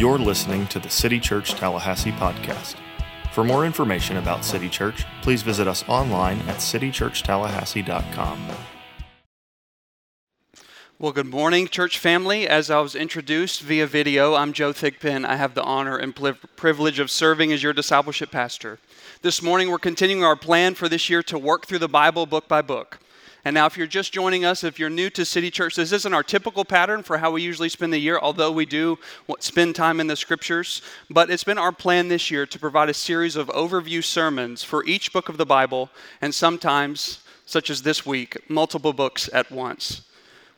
You're listening to the City Church Tallahassee podcast. For more information about City Church, please visit us online at citychurchtallahassee.com. Well, good morning, church family. As I was introduced via video, I'm Joe Thigpen. I have the honor and privilege of serving as your discipleship pastor. This morning, we're continuing our plan for this year to work through the Bible book by book. And now, if you're just joining us, if you're new to City Church, this isn't our typical pattern for how we usually spend the year, although we do spend time in the scriptures. But it's been our plan this year to provide a series of overview sermons for each book of the Bible, and sometimes, such as this week, multiple books at once.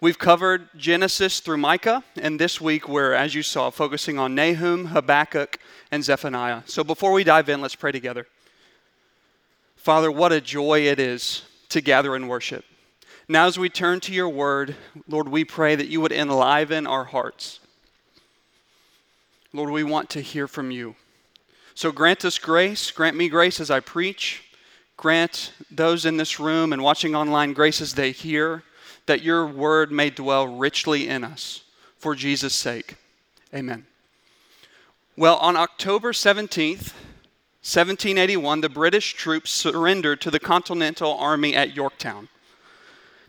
We've covered Genesis through Micah, and this week we're, as you saw, focusing on Nahum, Habakkuk, and Zephaniah. So before we dive in, let's pray together. Father, what a joy it is to gather and worship. Now, as we turn to your word, Lord, we pray that you would enliven our hearts. Lord, we want to hear from you. So grant us grace, grant me grace as I preach. Grant those in this room and watching online grace as they hear, that your word may dwell richly in us for Jesus' sake. Amen. Well, on October 17th, 1781, the British troops surrendered to the Continental Army at Yorktown.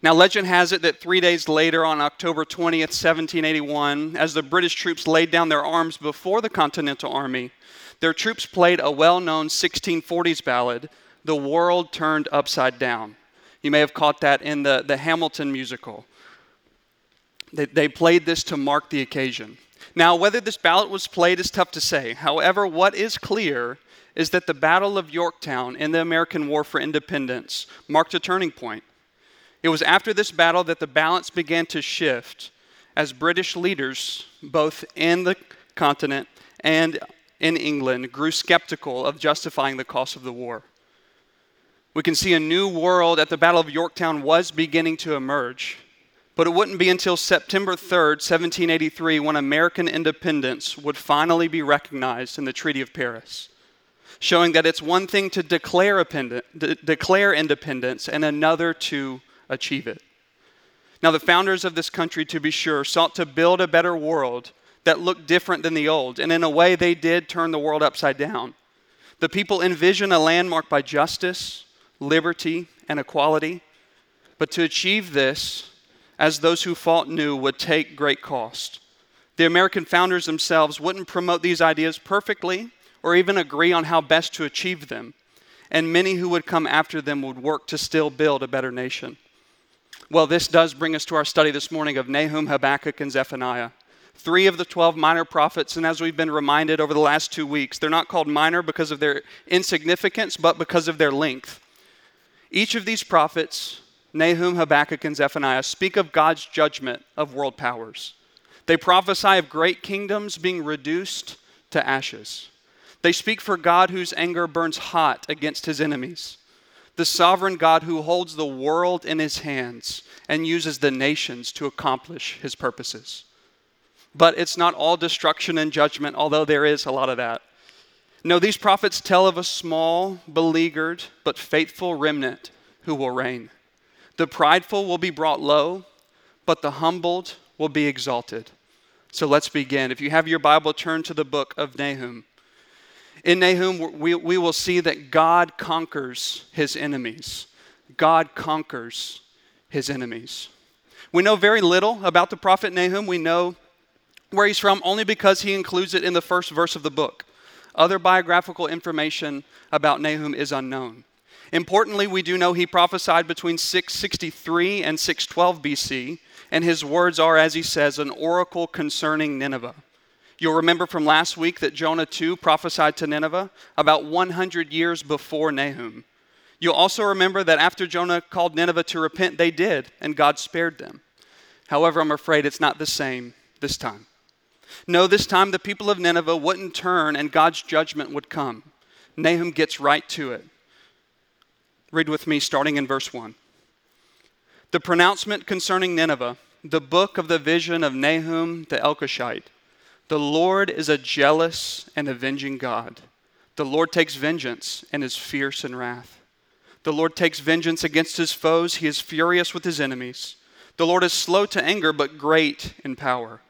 Now, legend has it that three days later, on October 20th, 1781, as the British troops laid down their arms before the Continental Army, their troops played a well known 1640s ballad, The World Turned Upside Down. You may have caught that in the, the Hamilton musical. They, they played this to mark the occasion. Now, whether this ballad was played is tough to say. However, what is clear is that the Battle of Yorktown in the American War for Independence marked a turning point. It was after this battle that the balance began to shift as British leaders, both in the continent and in England, grew skeptical of justifying the cost of the war. We can see a new world at the Battle of Yorktown was beginning to emerge. But it wouldn't be until September 3rd, 1783, when American independence would finally be recognized in the Treaty of Paris, showing that it's one thing to declare, declare independence and another to achieve it. Now, the founders of this country, to be sure, sought to build a better world that looked different than the old, and in a way, they did turn the world upside down. The people envision a land marked by justice, liberty, and equality. But to achieve this, as those who fought knew, would take great cost. The American founders themselves wouldn't promote these ideas perfectly or even agree on how best to achieve them, and many who would come after them would work to still build a better nation. Well, this does bring us to our study this morning of Nahum, Habakkuk, and Zephaniah. Three of the 12 minor prophets, and as we've been reminded over the last two weeks, they're not called minor because of their insignificance, but because of their length. Each of these prophets, Nahum, Habakkuk, and Zephaniah, speak of God's judgment of world powers. They prophesy of great kingdoms being reduced to ashes. They speak for God whose anger burns hot against his enemies the sovereign God who holds the world in his hands and uses the nations to accomplish his purposes. But it's not all destruction and judgment, although there is a lot of that. No, these prophets tell of a small, beleaguered, but faithful remnant who will reign. The prideful will be brought low, but the humbled will be exalted. So let's begin. If you have your Bible, turn to the book of Nahum. In Nahum, we, we will see that God conquers his enemies. God conquers his enemies. We know very little about the prophet Nahum. We know where he's from only because he includes it in the first verse of the book. Other biographical information about Nahum is unknown. Importantly, we do know he prophesied between 663 and 612 BC, and his words are, as he says, an oracle concerning Nineveh. You'll remember from last week that Jonah 2 prophesied to Nineveh about 100 years before Nahum. You'll also remember that after Jonah called Nineveh to repent, they did, and God spared them. However, I'm afraid it's not the same this time. No, this time the people of Nineveh wouldn't turn and God's judgment would come. Nahum gets right to it. Read with me starting in verse 1. The pronouncement concerning Nineveh, the book of the vision of Nahum the Elkoshite. The Lord is a jealous and avenging God. The Lord takes vengeance and is fierce in wrath. The Lord takes vengeance against his foes. He is furious with his enemies. The Lord is slow to anger, but great in power.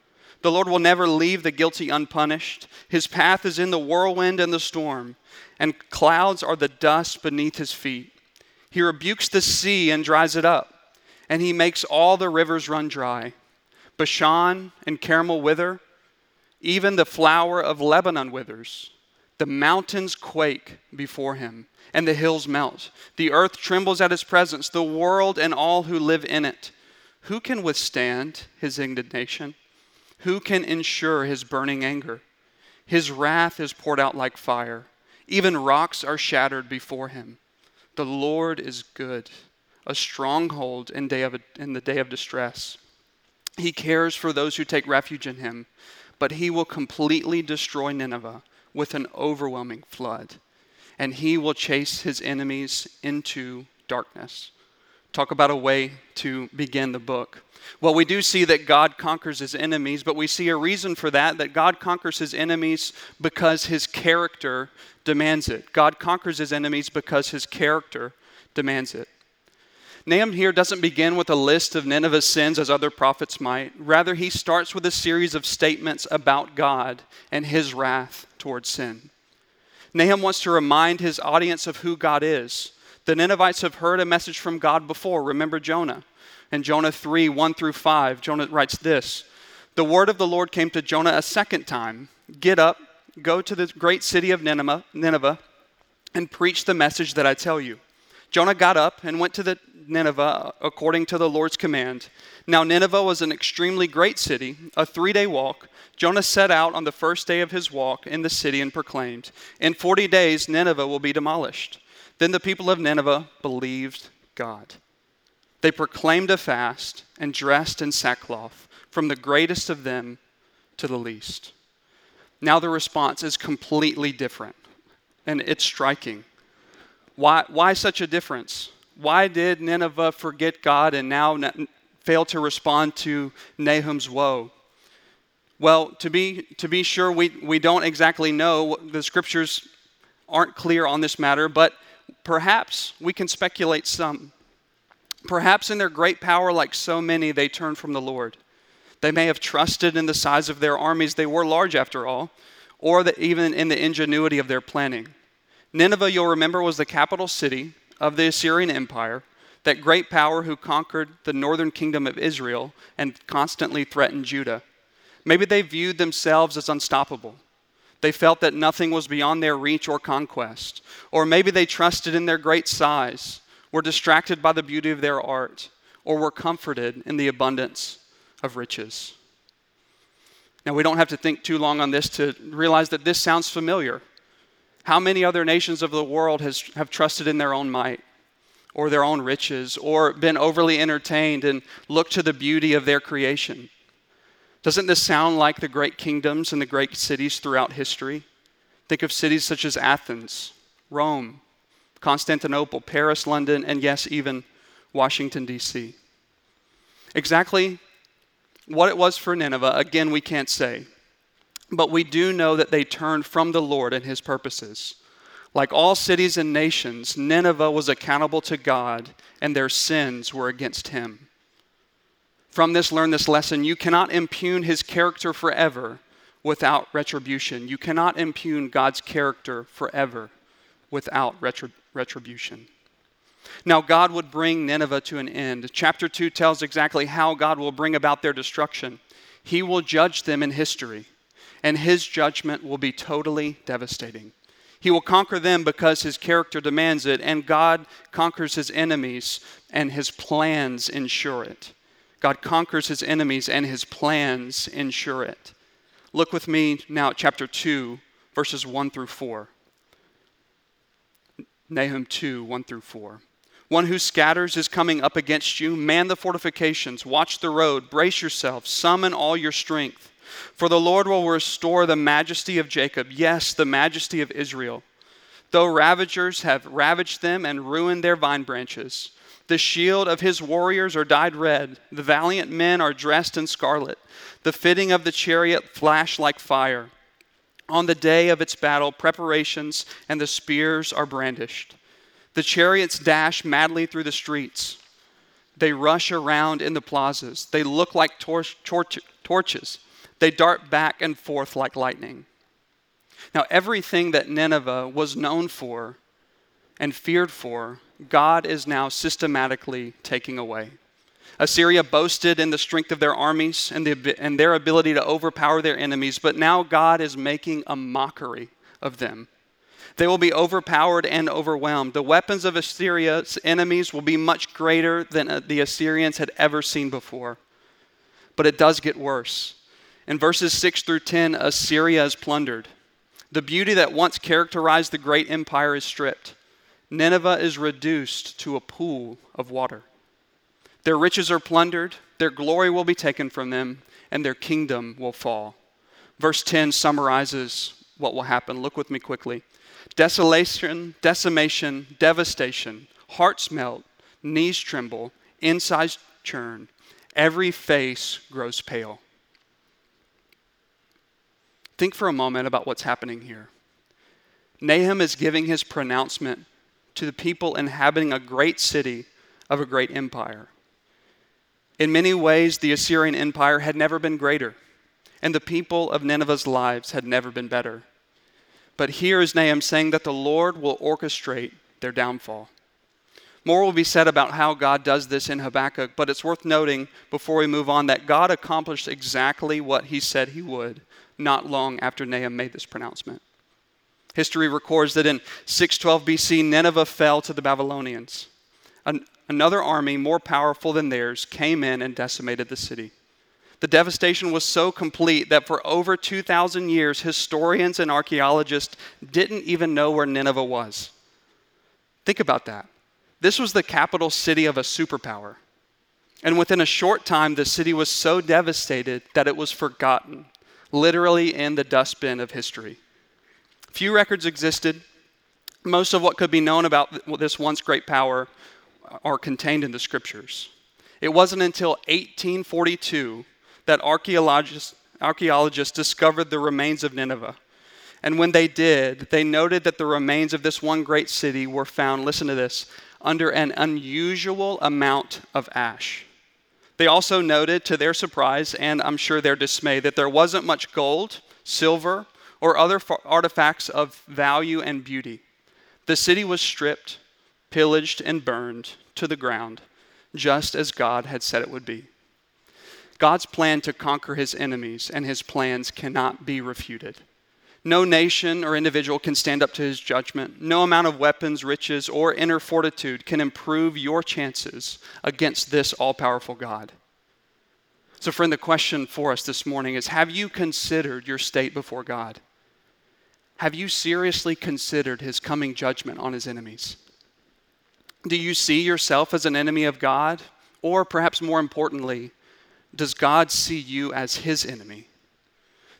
The Lord will never leave the guilty unpunished. His path is in the whirlwind and the storm, and clouds are the dust beneath his feet. He rebukes the sea and dries it up, and he makes all the rivers run dry. Bashan and Carmel wither, even the flower of Lebanon withers. The mountains quake before him, and the hills melt. The earth trembles at his presence, the world and all who live in it. Who can withstand his indignation? Who can endure his burning anger? His wrath is poured out like fire. Even rocks are shattered before him. The Lord is good, a stronghold in, day of, in the day of distress. He cares for those who take refuge in him, but he will completely destroy Nineveh with an overwhelming flood, and he will chase his enemies into darkness. Talk about a way to begin the book. Well, we do see that God conquers his enemies, but we see a reason for that that God conquers his enemies because his character demands it. God conquers his enemies because his character demands it. Nahum here doesn't begin with a list of Nineveh's sins as other prophets might. Rather, he starts with a series of statements about God and his wrath towards sin. Nahum wants to remind his audience of who God is. The Ninevites have heard a message from God before. Remember Jonah. In Jonah 3 1 through 5, Jonah writes this The word of the Lord came to Jonah a second time Get up, go to the great city of Nineveh, Nineveh and preach the message that I tell you. Jonah got up and went to the Nineveh according to the Lord's command. Now, Nineveh was an extremely great city, a three day walk. Jonah set out on the first day of his walk in the city and proclaimed, In 40 days, Nineveh will be demolished. Then the people of Nineveh believed God. They proclaimed a fast and dressed in sackcloth, from the greatest of them to the least. Now the response is completely different, and it's striking. Why, why such a difference? Why did Nineveh forget God and now fail to respond to Nahum's woe? Well, to be, to be sure, we, we don't exactly know. The scriptures aren't clear on this matter, but perhaps we can speculate some. Perhaps in their great power, like so many, they turned from the Lord. They may have trusted in the size of their armies, they were large after all, or even in the ingenuity of their planning. Nineveh, you'll remember, was the capital city of the Assyrian Empire, that great power who conquered the northern kingdom of Israel and constantly threatened Judah. Maybe they viewed themselves as unstoppable. They felt that nothing was beyond their reach or conquest. Or maybe they trusted in their great size, were distracted by the beauty of their art, or were comforted in the abundance of riches. Now, we don't have to think too long on this to realize that this sounds familiar. How many other nations of the world has, have trusted in their own might or their own riches or been overly entertained and looked to the beauty of their creation? Doesn't this sound like the great kingdoms and the great cities throughout history? Think of cities such as Athens, Rome, Constantinople, Paris, London, and yes, even Washington, D.C. Exactly what it was for Nineveh, again, we can't say. But we do know that they turned from the Lord and his purposes. Like all cities and nations, Nineveh was accountable to God, and their sins were against him. From this, learn this lesson you cannot impugn his character forever without retribution. You cannot impugn God's character forever without retri- retribution. Now, God would bring Nineveh to an end. Chapter 2 tells exactly how God will bring about their destruction. He will judge them in history and his judgment will be totally devastating. He will conquer them because his character demands it, and God conquers his enemies, and his plans ensure it. God conquers his enemies, and his plans ensure it. Look with me now at chapter 2, verses 1 through 4. Nahum 2, 1 through 4. One who scatters is coming up against you. Man the fortifications, watch the road, brace yourself, summon all your strength. For the Lord will restore the majesty of Jacob, yes, the majesty of Israel. Though ravagers have ravaged them and ruined their vine branches, the shield of his warriors are dyed red, the valiant men are dressed in scarlet, the fitting of the chariot flash like fire. On the day of its battle, preparations and the spears are brandished. The chariots dash madly through the streets. They rush around in the plazas. They look like tor- tor- torches. They dart back and forth like lightning. Now, everything that Nineveh was known for and feared for, God is now systematically taking away. Assyria boasted in the strength of their armies and, the, and their ability to overpower their enemies, but now God is making a mockery of them. They will be overpowered and overwhelmed. The weapons of Assyria's enemies will be much greater than uh, the Assyrians had ever seen before. But it does get worse. In verses 6 through 10, Assyria is plundered. The beauty that once characterized the great empire is stripped. Nineveh is reduced to a pool of water. Their riches are plundered, their glory will be taken from them, and their kingdom will fall. Verse 10 summarizes what will happen. Look with me quickly. Desolation, decimation, devastation, hearts melt, knees tremble, insides churn, every face grows pale. Think for a moment about what's happening here. Nahum is giving his pronouncement to the people inhabiting a great city of a great empire. In many ways, the Assyrian Empire had never been greater, and the people of Nineveh's lives had never been better. But here is Nahum saying that the Lord will orchestrate their downfall. More will be said about how God does this in Habakkuk, but it's worth noting before we move on that God accomplished exactly what he said he would not long after Nahum made this pronouncement. History records that in 612 BC, Nineveh fell to the Babylonians. An- another army more powerful than theirs came in and decimated the city. The devastation was so complete that for over 2,000 years, historians and archaeologists didn't even know where Nineveh was. Think about that. This was the capital city of a superpower. And within a short time, the city was so devastated that it was forgotten, literally in the dustbin of history. Few records existed. Most of what could be known about this once great power are contained in the scriptures. It wasn't until 1842 that archaeologists, archaeologists discovered the remains of Nineveh. And when they did, they noted that the remains of this one great city were found, listen to this, under an unusual amount of ash. They also noted, to their surprise and I'm sure their dismay, that there wasn't much gold, silver, or other artifacts of value and beauty. The city was stripped, pillaged, and burned to the ground, just as God had said it would be. God's plan to conquer his enemies and his plans cannot be refuted. No nation or individual can stand up to his judgment. No amount of weapons, riches, or inner fortitude can improve your chances against this all powerful God. So, friend, the question for us this morning is Have you considered your state before God? Have you seriously considered his coming judgment on his enemies? Do you see yourself as an enemy of God? Or perhaps more importantly, does God see you as his enemy?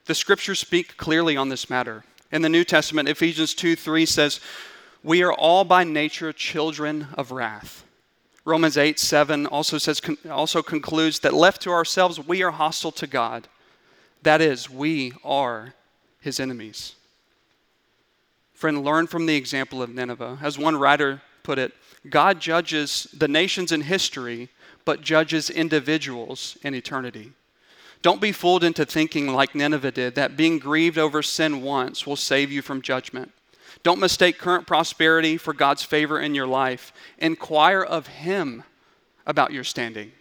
The scriptures speak clearly on this matter. In the New Testament, Ephesians 2 3 says, We are all by nature children of wrath. Romans 8 7 also, says, also concludes that left to ourselves, we are hostile to God. That is, we are his enemies. Friend, learn from the example of Nineveh. As one writer put it, God judges the nations in history, but judges individuals in eternity. Don't be fooled into thinking, like Nineveh did, that being grieved over sin once will save you from judgment. Don't mistake current prosperity for God's favor in your life. Inquire of Him about your standing.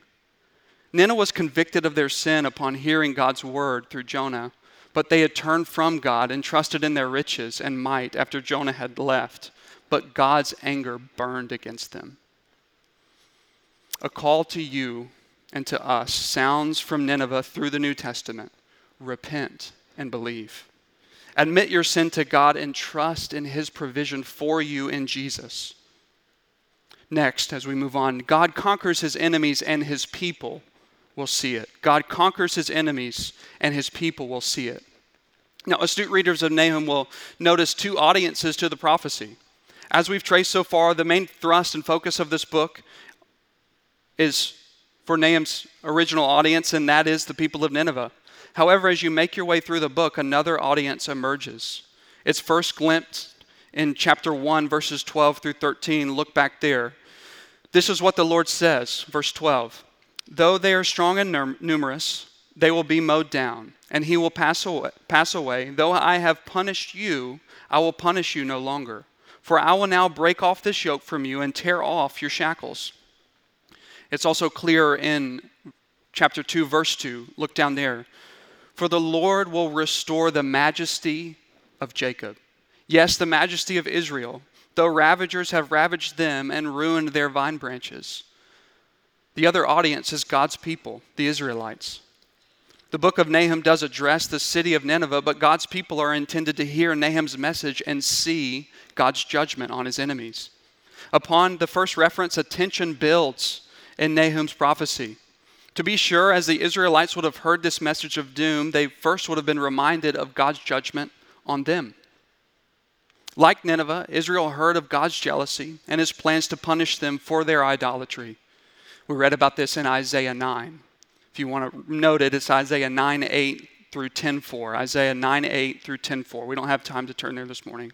Nineveh was convicted of their sin upon hearing God's word through Jonah. But they had turned from God and trusted in their riches and might after Jonah had left. But God's anger burned against them. A call to you and to us sounds from Nineveh through the New Testament repent and believe. Admit your sin to God and trust in His provision for you in Jesus. Next, as we move on, God conquers His enemies and His people will see it. God conquers his enemies, and his people will see it. Now, astute readers of Nahum will notice two audiences to the prophecy. As we've traced so far, the main thrust and focus of this book is for Nahum's original audience, and that is the people of Nineveh. However, as you make your way through the book, another audience emerges. It's first glimpsed in chapter 1, verses 12 through 13. Look back there. This is what the Lord says, verse 12. Though they are strong and numerous, they will be mowed down, and he will pass away, pass away. Though I have punished you, I will punish you no longer. For I will now break off this yoke from you and tear off your shackles. It's also clear in chapter 2, verse 2. Look down there. For the Lord will restore the majesty of Jacob. Yes, the majesty of Israel, though ravagers have ravaged them and ruined their vine branches. The other audience is God's people, the Israelites. The book of Nahum does address the city of Nineveh, but God's people are intended to hear Nahum's message and see God's judgment on his enemies. Upon the first reference, attention builds in Nahum's prophecy. To be sure, as the Israelites would have heard this message of doom, they first would have been reminded of God's judgment on them. Like Nineveh, Israel heard of God's jealousy and his plans to punish them for their idolatry. We read about this in Isaiah 9. If you want to note it, it's Isaiah 9 8 through 10 4. Isaiah 9 8 through 10 4. We don't have time to turn there this morning.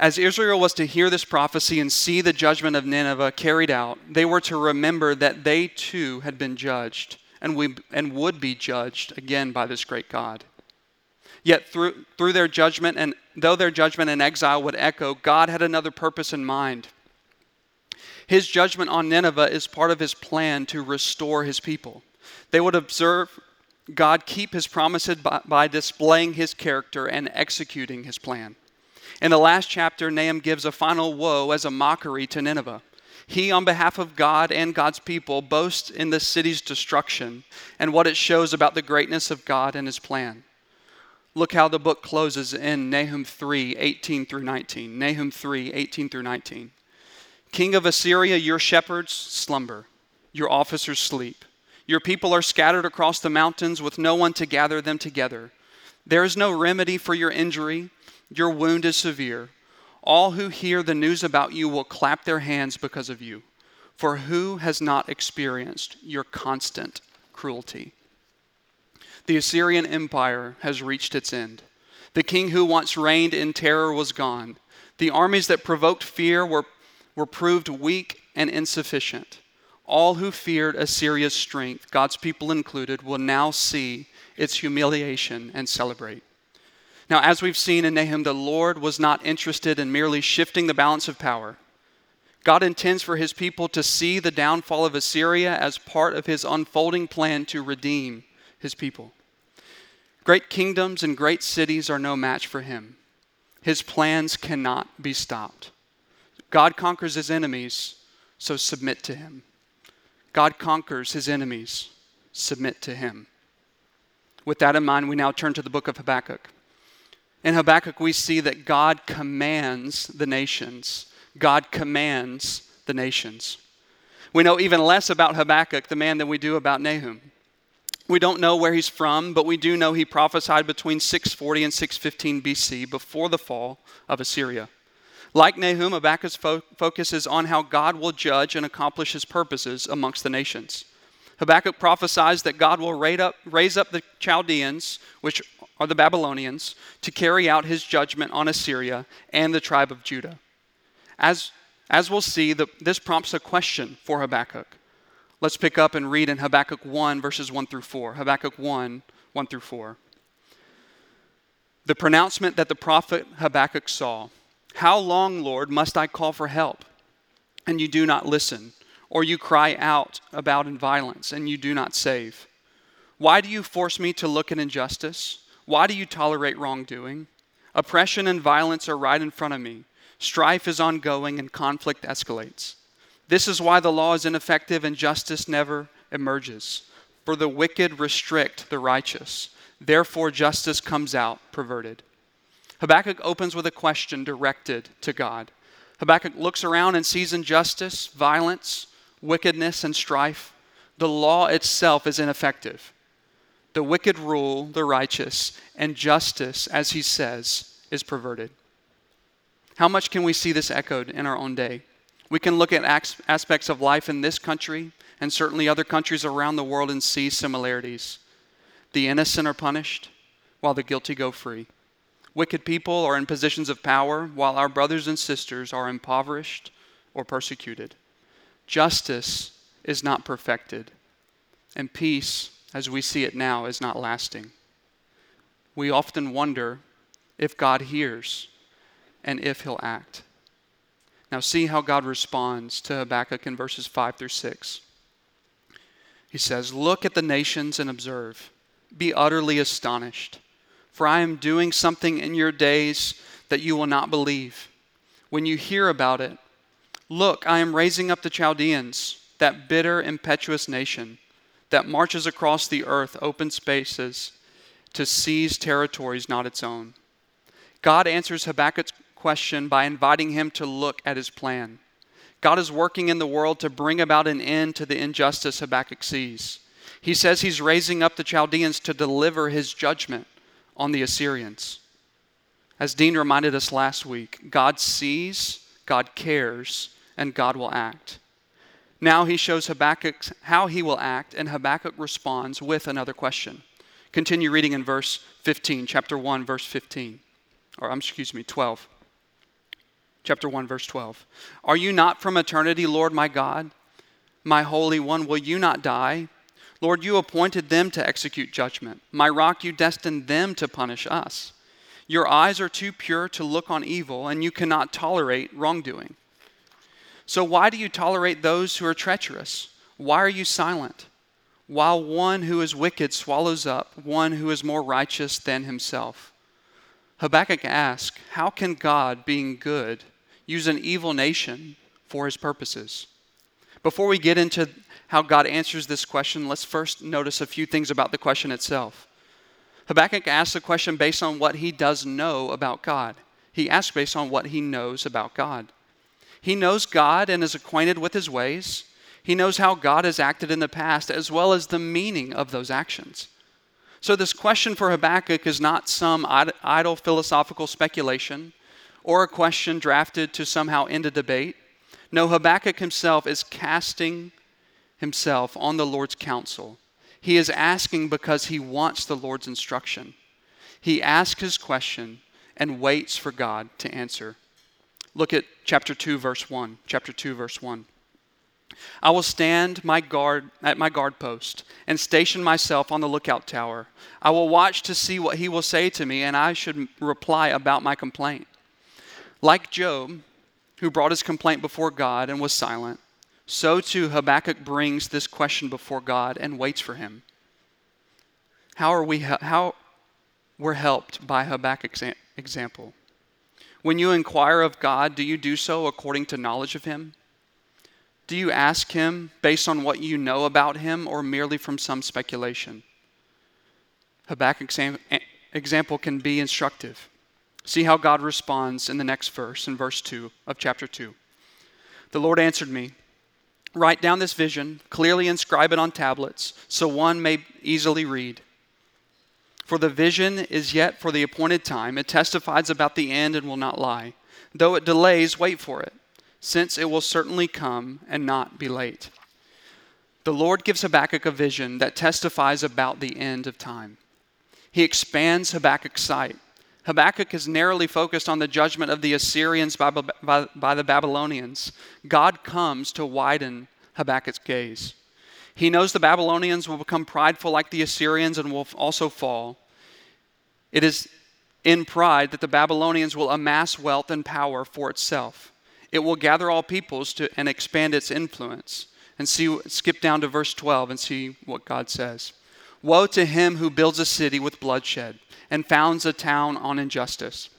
As Israel was to hear this prophecy and see the judgment of Nineveh carried out, they were to remember that they too had been judged and, we, and would be judged again by this great God. Yet through, through their judgment, and though their judgment and exile would echo, God had another purpose in mind. His judgment on Nineveh is part of his plan to restore his people. They would observe God keep his promises by, by, displaying his character and executing his plan. In the last chapter, Nahum gives a final woe as a mockery to Nineveh. He, on behalf of God and God's people, boasts in the city's destruction and what it shows about the greatness of God and his plan. Look how the book closes in Nahum 3 18 through 19. Nahum 3 18 through 19. King of Assyria, your shepherds slumber, your officers sleep. Your people are scattered across the mountains with no one to gather them together. There is no remedy for your injury. Your wound is severe. All who hear the news about you will clap their hands because of you. For who has not experienced your constant cruelty? The Assyrian Empire has reached its end. The king who once reigned in terror was gone. The armies that provoked fear were were proved weak and insufficient. All who feared Assyria's strength, God's people included, will now see its humiliation and celebrate. Now, as we've seen in Nahum, the Lord was not interested in merely shifting the balance of power. God intends for his people to see the downfall of Assyria as part of his unfolding plan to redeem his people. Great kingdoms and great cities are no match for him. His plans cannot be stopped. God conquers his enemies, so submit to him. God conquers his enemies, submit to him. With that in mind, we now turn to the book of Habakkuk. In Habakkuk, we see that God commands the nations. God commands the nations. We know even less about Habakkuk, the man, than we do about Nahum. We don't know where he's from, but we do know he prophesied between 640 and 615 BC before the fall of Assyria. Like Nahum, Habakkuk's fo- focuses on how God will judge and accomplish his purposes amongst the nations. Habakkuk prophesies that God will raise up, raise up the Chaldeans, which are the Babylonians, to carry out his judgment on Assyria and the tribe of Judah. As, as we'll see, the, this prompts a question for Habakkuk. Let's pick up and read in Habakkuk 1, verses 1 through 4. Habakkuk 1, 1 through 4. The pronouncement that the prophet Habakkuk saw. How long, Lord, must I call for help, and you do not listen? Or you cry out about in violence, and you do not save? Why do you force me to look at injustice? Why do you tolerate wrongdoing? Oppression and violence are right in front of me. Strife is ongoing, and conflict escalates. This is why the law is ineffective and justice never emerges. For the wicked restrict the righteous. Therefore, justice comes out perverted. Habakkuk opens with a question directed to God. Habakkuk looks around and sees injustice, violence, wickedness, and strife. The law itself is ineffective. The wicked rule the righteous, and justice, as he says, is perverted. How much can we see this echoed in our own day? We can look at aspects of life in this country and certainly other countries around the world and see similarities. The innocent are punished while the guilty go free. Wicked people are in positions of power, while our brothers and sisters are impoverished or persecuted. Justice is not perfected, and peace as we see it now, is not lasting. We often wonder if God hears and if he'll act. Now, see how God responds to Habakkuk in verses 5 through 6. He says, Look at the nations and observe, be utterly astonished, for I am doing something in your days that you will not believe. When you hear about it, look, I am raising up the Chaldeans, that bitter, impetuous nation that marches across the earth, open spaces, to seize territories not its own. God answers Habakkuk's question by inviting him to look at his plan. God is working in the world to bring about an end to the injustice Habakkuk sees. He says he's raising up the Chaldeans to deliver his judgment on the Assyrians. As Dean reminded us last week, God sees, God cares, and God will act. Now he shows Habakkuk how he will act, and Habakkuk responds with another question. Continue reading in verse 15, chapter 1, verse 15. Or, um, excuse me, 12 chapter 1 verse 12 are you not from eternity lord my god? My holy one will you not die? Lord you appointed them to execute judgment. My rock you destined them to punish us. Your eyes are too pure to look on evil and you cannot tolerate wrongdoing so why do you tolerate those who are treacherous why are you silent while one who is wicked swallows up one who is more righteous than himself Habakkuk asks, How can God, being good, use an evil nation for his purposes? Before we get into how God answers this question, let's first notice a few things about the question itself. Habakkuk asks the question based on what he does know about God. He asks based on what he knows about God. He knows God and is acquainted with his ways. He knows how God has acted in the past, as well as the meaning of those actions. So, this question for Habakkuk is not some idle philosophical speculation or a question drafted to somehow end a debate. No, Habakkuk himself is casting himself on the Lord's counsel. He is asking because he wants the Lord's instruction. He asks his question and waits for God to answer. Look at chapter 2, verse 1. Chapter 2, verse 1. I will stand my guard at my guard post and station myself on the lookout tower. I will watch to see what he will say to me, and I should reply about my complaint. Like Job, who brought his complaint before God and was silent, so too Habakkuk brings this question before God and waits for him. How are we how we're helped by Habakkuk's example? When you inquire of God, do you do so according to knowledge of him? Do you ask him based on what you know about him or merely from some speculation? Habakkuk's example can be instructive. See how God responds in the next verse, in verse 2 of chapter 2. The Lord answered me Write down this vision, clearly inscribe it on tablets, so one may easily read. For the vision is yet for the appointed time. It testifies about the end and will not lie. Though it delays, wait for it since it will certainly come and not be late. The Lord gives Habakkuk a vision that testifies about the end of time. He expands Habakkuk's sight. Habakkuk is narrowly focused on the judgment of the Assyrians by, by, by, the Babylonians. God comes to widen Habakkuk's gaze. He knows the Babylonians will become prideful like the Assyrians and will also fall. It is in pride that the Babylonians will amass wealth and power for itself. It will gather all peoples to, and expand its influence. And see, skip down to verse 12 and see what God says. Woe to him who builds a city with bloodshed and founds a town on injustice.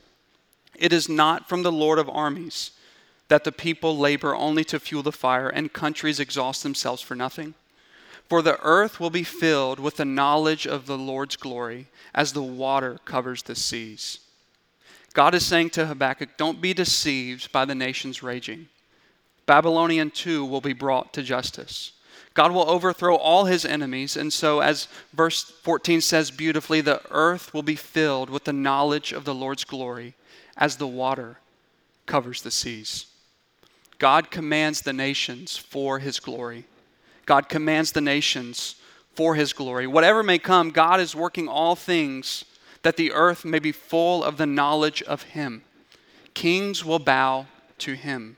It is not from the Lord of armies that the people labor only to fuel the fire and countries exhaust themselves for nothing. For the earth will be filled with the knowledge of the Lord's glory as the water covers the seas. God is saying to Habakkuk, Don't be deceived by the nations raging. Babylonian too will be brought to justice. God will overthrow all his enemies, and so, as verse 14 says beautifully, the earth will be filled with the knowledge of the Lord's glory as the water covers the seas. God commands the nations for his glory. God commands the nations for his glory. Whatever may come, God is working all things that the earth may be full of the knowledge of him. Kings will bow to him.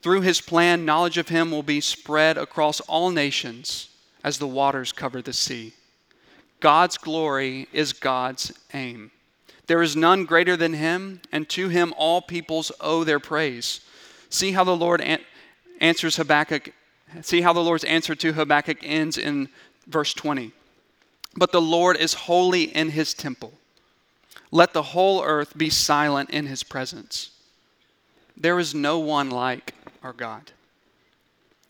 Through his plan, knowledge of him will be spread across all nations as the waters cover the sea. God's glory is God's aim. There is none greater than him, and to him all peoples owe their praise. See how the Lord an- answers Habakkuk. See how the Lord's answer to Habakkuk ends in verse 20. But the Lord is holy in his temple. Let the whole earth be silent in his presence. There is no one like our God.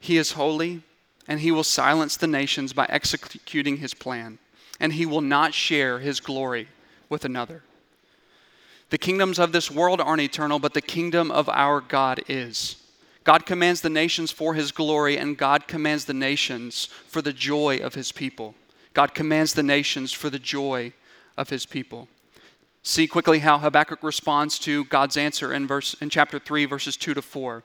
He is holy, and he will silence the nations by executing his plan and he will not share his glory with another. The kingdoms of this world aren't eternal, but the kingdom of our God is. God commands the nations for his glory, and God commands the nations for the joy of his people. God commands the nations for the joy of his people. See quickly how Habakkuk responds to God's answer in, verse, in chapter 3, verses 2 to 4.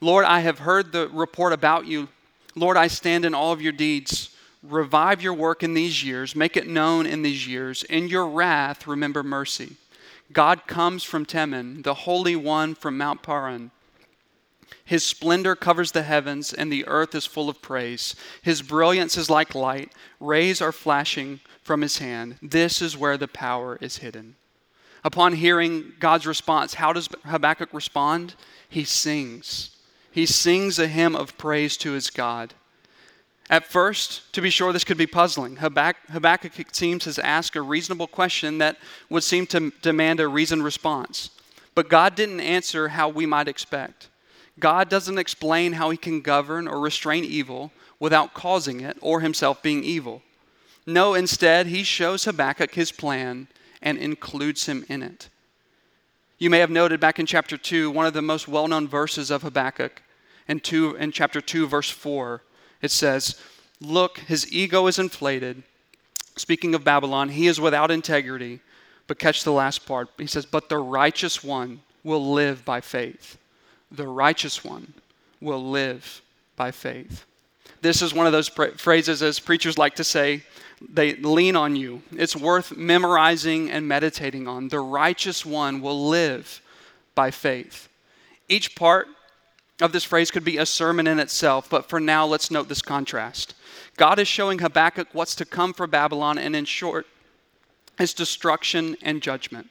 Lord, I have heard the report about you. Lord, I stand in all of your deeds. Revive your work in these years, make it known in these years. In your wrath, remember mercy. God comes from Teman, the Holy One from Mount Paran. His splendor covers the heavens, and the earth is full of praise. His brilliance is like light, rays are flashing from his hand. This is where the power is hidden. Upon hearing God's response, how does Habakkuk respond? He sings. He sings a hymn of praise to his God. At first, to be sure, this could be puzzling. Habakkuk, it seems, has asked a reasonable question that would seem to demand a reasoned response. But God didn't answer how we might expect. God doesn't explain how he can govern or restrain evil without causing it or himself being evil. No, instead, he shows Habakkuk his plan and includes him in it. You may have noted back in chapter 2, one of the most well known verses of Habakkuk, in, two, in chapter 2, verse 4 it says, Look, his ego is inflated. Speaking of Babylon, he is without integrity. But catch the last part. He says, But the righteous one will live by faith. The righteous one will live by faith. This is one of those phrases, as preachers like to say, they lean on you. It's worth memorizing and meditating on. The righteous one will live by faith. Each part of this phrase could be a sermon in itself, but for now, let's note this contrast. God is showing Habakkuk what's to come for Babylon, and in short, his destruction and judgment.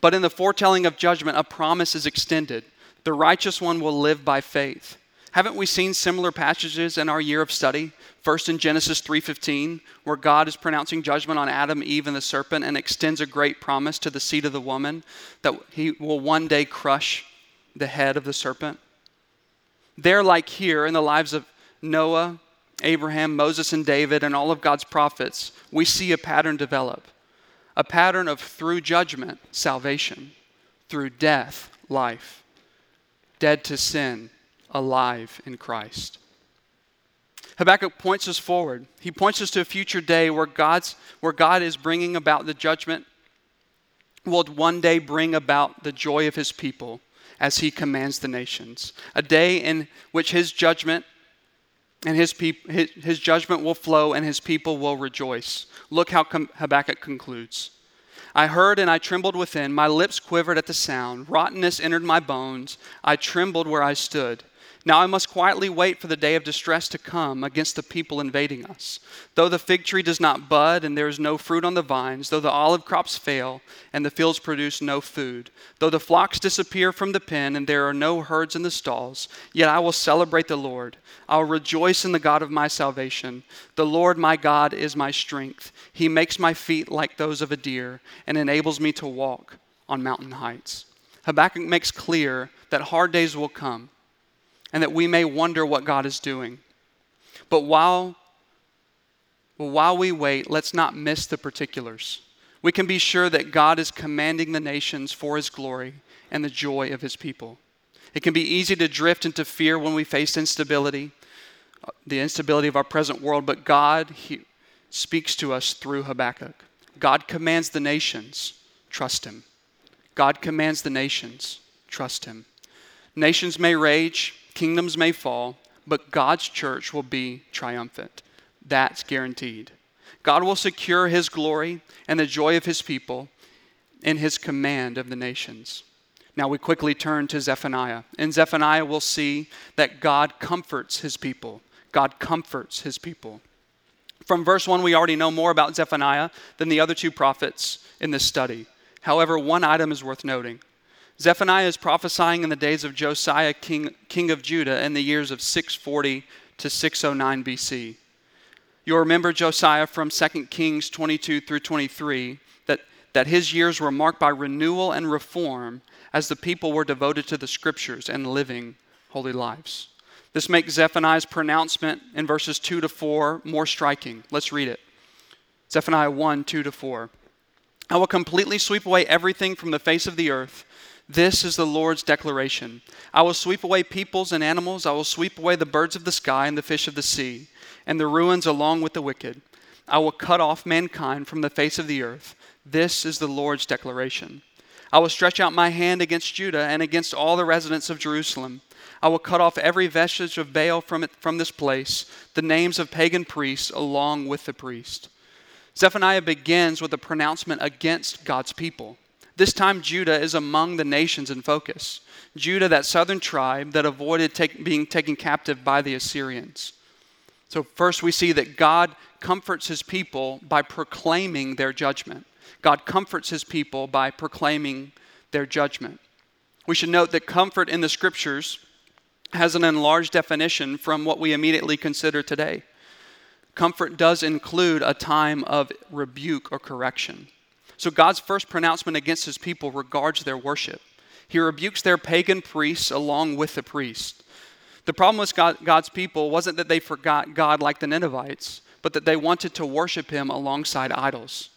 But in the foretelling of judgment, a promise is extended. The righteous one will live by faith. Haven't we seen similar passages in our year of study? First in Genesis 3:15, where God is pronouncing judgment on Adam, Eve, and the serpent and extends a great promise to the seed of the woman that he will one day crush the head of the serpent. There, like here, in the lives of Noah, Abraham, Moses, and David, and all of God's prophets, we see a pattern develop a pattern of through judgment, salvation, through death, life, dead to sin, alive in Christ. Habakkuk points us forward. He points us to a future day where, God's, where God is bringing about the judgment, will one day bring about the joy of his people as he commands the nations. A day in which his judgment and his, peop- his, his judgment will flow and his people will rejoice. Look how Habakkuk concludes. I heard and I trembled within. My lips quivered at the sound. Rottenness entered my bones. I trembled where I stood. Now I must quietly wait for the day of distress to come against the people invading us. Though the fig tree does not bud and there is no fruit on the vines, though the olive crops fail and the fields produce no food, though the flocks disappear from the pen and there are no herds in the stalls, yet I will celebrate the Lord. I will rejoice in the God of my salvation. The Lord my God is my strength. He makes my feet like those of a deer and enables me to walk on mountain heights. Habakkuk makes clear that hard days will come and that we may wonder what God is doing. But while, while we wait, let's not miss the particulars. We can be sure that God is commanding the nations for his glory and the joy of his people. It can be easy to drift into fear when we face instability, the instability of our present world, but God he, speaks to us through Habakkuk. God commands the nations, trust him. God commands the nations, trust him. Nations may rage, Kingdoms may fall, but God's church will be triumphant. That's guaranteed. God will secure his glory and the joy of his people in his command of the nations. Now we quickly turn to Zephaniah. In Zephaniah, we'll see that God comforts his people. God comforts his people. From verse 1, we already know more about Zephaniah than the other two prophets in this study. However, one item is worth noting. Zephaniah is prophesying in the days of Josiah, king, king of Judah, in the years of 640 to 609 BC. You'll remember Josiah from 2 Kings 22 through 23 that, that his years were marked by renewal and reform as the people were devoted to the scriptures and living holy lives. This makes Zephaniah's pronouncement in verses 2 to 4 more striking. Let's read it. Zephaniah 1 2 to 4. I will completely sweep away everything from the face of the earth. This is the Lord's declaration. I will sweep away peoples and animals. I will sweep away the birds of the sky and the fish of the sea, and the ruins along with the wicked. I will cut off mankind from the face of the earth. This is the Lord's declaration. I will stretch out my hand against Judah and against all the residents of Jerusalem. I will cut off every vestige of Baal from, it, from this place, the names of pagan priests along with the priest. Zephaniah begins with a pronouncement against God's people. This time, Judah is among the nations in focus. Judah, that southern tribe that avoided take, being taken captive by the Assyrians. So, first, we see that God comforts his people by proclaiming their judgment. God comforts his people by proclaiming their judgment. We should note that comfort in the scriptures has an enlarged definition from what we immediately consider today. Comfort does include a time of rebuke or correction. So God's first pronouncement against his people regards their worship. He rebukes their pagan priests along with the priest. The problem with God, God's people wasn't that they forgot God like the Ninevites, but that they wanted to worship him alongside idols.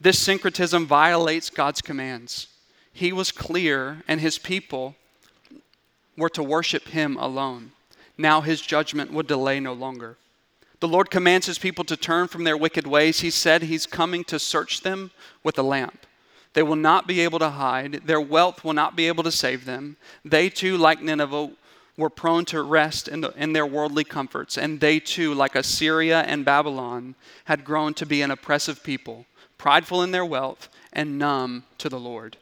This syncretism violates God's commands. He was clear, and his people were to worship him alone. Now his judgment would delay no longer. The Lord commands his people to turn from their wicked ways. He said he's coming to search them with a lamp. They will not be able to hide, their wealth will not be able to save them. They too, like Nineveh, were prone to rest in, the, in, their worldly comforts, and they too, like Assyria and Babylon, had grown to be an oppressive people, prideful in their wealth and numb to the Lord.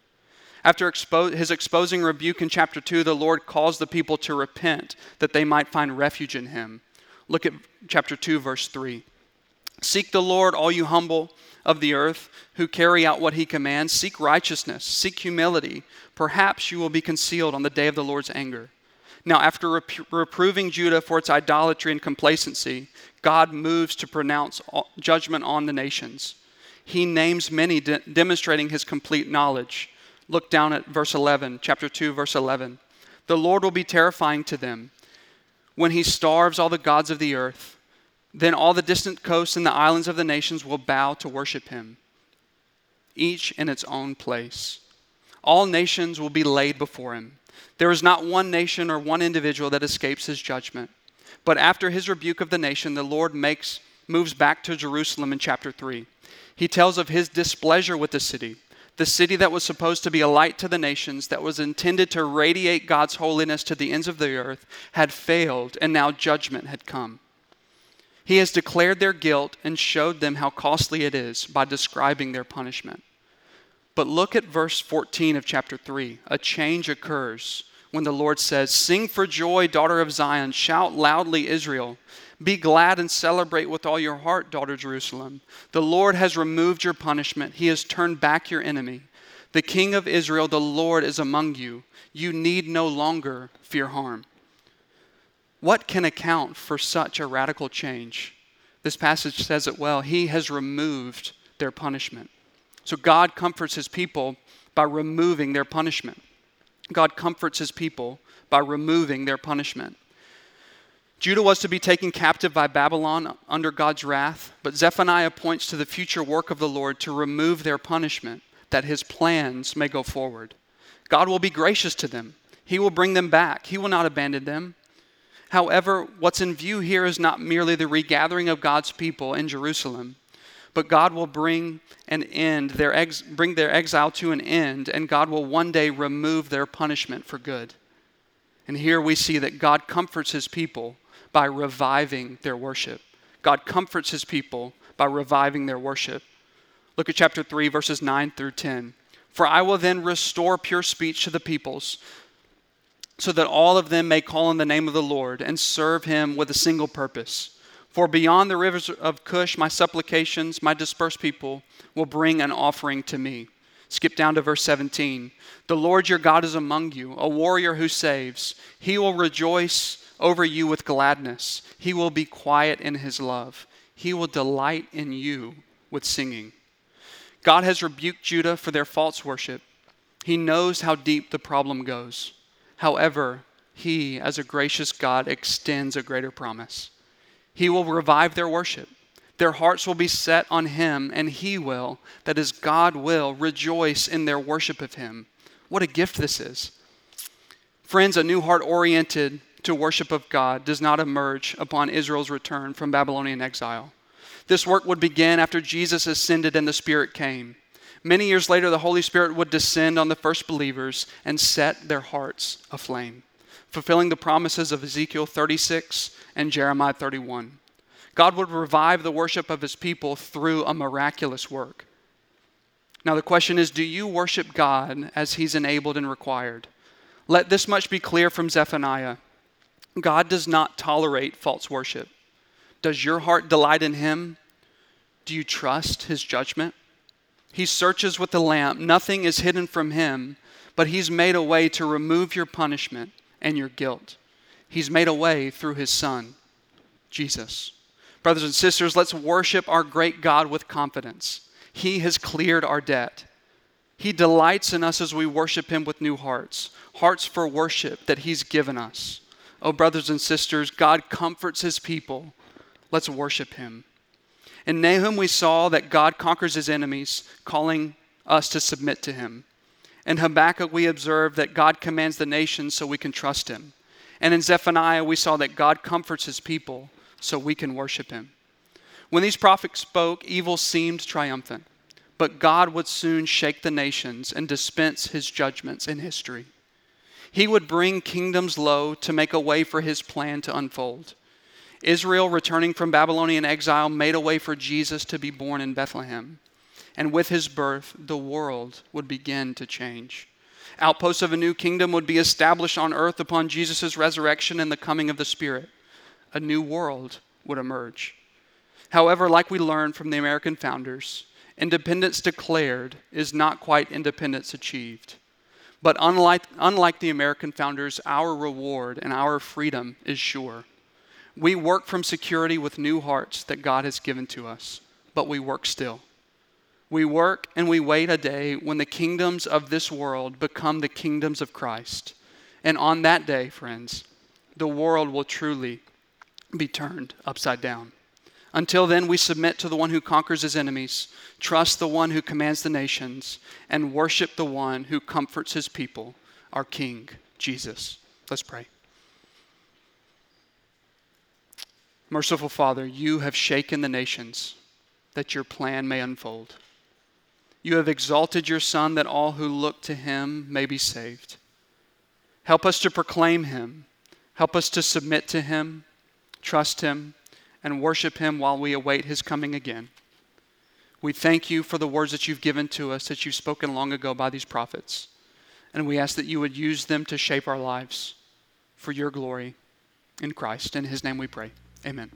After expo- his exposing rebuke in chapter 2, the Lord calls the people to repent that they might find refuge in him. Look at chapter 2, verse 3. Seek the Lord, all you humble of the earth who carry out what he commands. Seek righteousness, seek humility. Perhaps you will be concealed on the day of the Lord's anger. Now, after rep- reproving Judah for its idolatry and complacency, God moves to pronounce judgment on the nations. He names many, de- demonstrating his complete knowledge. Look down at verse 11, chapter 2, verse 11. The Lord will be terrifying to them when he starves all the gods of the earth. Then all the distant coasts and the islands of the nations will bow to worship him, each in its own place. All nations will be laid before him. There is not one nation or one individual that escapes his judgment. But after his rebuke of the nation, the Lord makes, moves back to Jerusalem in chapter 3. He tells of his displeasure with the city the city that was supposed to be a light to the nations, that was intended to radiate God's holiness to the ends of the earth, had failed, and now judgment had come. He has declared their guilt and showed them how costly it is by describing their punishment. But look at verse 14 of chapter 3. A change occurs when the Lord says, Sing for joy, daughter of Zion, shout loudly, Israel. Be glad and celebrate with all your heart, daughter Jerusalem. The Lord has removed your punishment, He has turned back your enemy. The King of Israel, the Lord, is among you. You need no longer fear harm. What can account for such a radical change? This passage says it well. He has removed their punishment. So God comforts his people by removing their punishment. God comforts his people by removing their punishment. Judah was to be taken captive by Babylon under God's wrath, but Zephaniah points to the future work of the Lord to remove their punishment, that his plans may go forward. God will be gracious to them, he will bring them back, he will not abandon them. However, what's in view here is not merely the regathering of God's people in Jerusalem, but God will bring an end, their ex- bring their exile to an end, and God will one day remove their punishment for good. And here we see that God comforts his people by reviving their worship. God comforts his people by reviving their worship. Look at chapter 3, verses 9 through 10. For I will then restore pure speech to the peoples, so that all of them may call on the name of the Lord and serve him with a single purpose. For beyond the rivers of Cush, my supplications, my dispersed people will bring an offering to me. Skip down to verse 17. The Lord your God is among you, a warrior who saves. He will rejoice over you with gladness. He will be quiet in his love. He will delight in you with singing. God has rebuked Judah for their false worship. He knows how deep the problem goes. However, he, as a gracious God, extends a greater promise. He will revive their worship. Their hearts will be set on Him, and He will, that is, God will, rejoice in their worship of Him. What a gift this is. Friends, a new heart oriented to worship of God does not emerge upon Israel's return from Babylonian exile. This work would begin after Jesus ascended and the Spirit came. Many years later, the Holy Spirit would descend on the first believers and set their hearts aflame, fulfilling the promises of Ezekiel 36 and Jeremiah 31. God would revive the worship of his people through a miraculous work. Now, the question is do you worship God as he's enabled and required? Let this much be clear from Zephaniah God does not tolerate false worship. Does your heart delight in him? Do you trust his judgment? He searches with the lamp. Nothing is hidden from him, but he's made a way to remove your punishment and your guilt. He's made a way through his Son, Jesus. Brothers and sisters, let's worship our great God with confidence. He has cleared our debt. He delights in us as we worship him with new hearts, hearts for worship that he's given us. Oh, brothers and sisters, God comforts his people. Let's worship him. In Nahum, we saw that God conquers his enemies, calling us to submit to him. In Habakkuk, we observed that God commands the nations so we can trust him. And in Zephaniah, we saw that God comforts his people so we can worship him. When these prophets spoke, evil seemed triumphant, but God would soon shake the nations and dispense his judgments in history. He would bring kingdoms low to make a way for his plan to unfold. Israel, returning from Babylonian exile, made a way for Jesus to be born in Bethlehem. And with his birth, the world would begin to change. Outposts of a new kingdom would be established on earth upon Jesus' resurrection and the coming of the Spirit. A new world would emerge. However, like we learned from the American founders, independence declared is not quite independence achieved. But unlike, unlike the American founders, our reward and our freedom is sure. We work from security with new hearts that God has given to us, but we work still. We work and we wait a day when the kingdoms of this world become the kingdoms of Christ. And on that day, friends, the world will truly be turned upside down. Until then, we submit to the one who conquers his enemies, trust the one who commands the nations, and worship the one who comforts his people, our King, Jesus. Let's pray. Merciful Father, you have shaken the nations that your plan may unfold. You have exalted your Son that all who look to him may be saved. Help us to proclaim him. Help us to submit to him, trust him, and worship him while we await his coming again. We thank you for the words that you've given to us, that you've spoken long ago by these prophets. And we ask that you would use them to shape our lives for your glory in Christ. In his name we pray. Amen.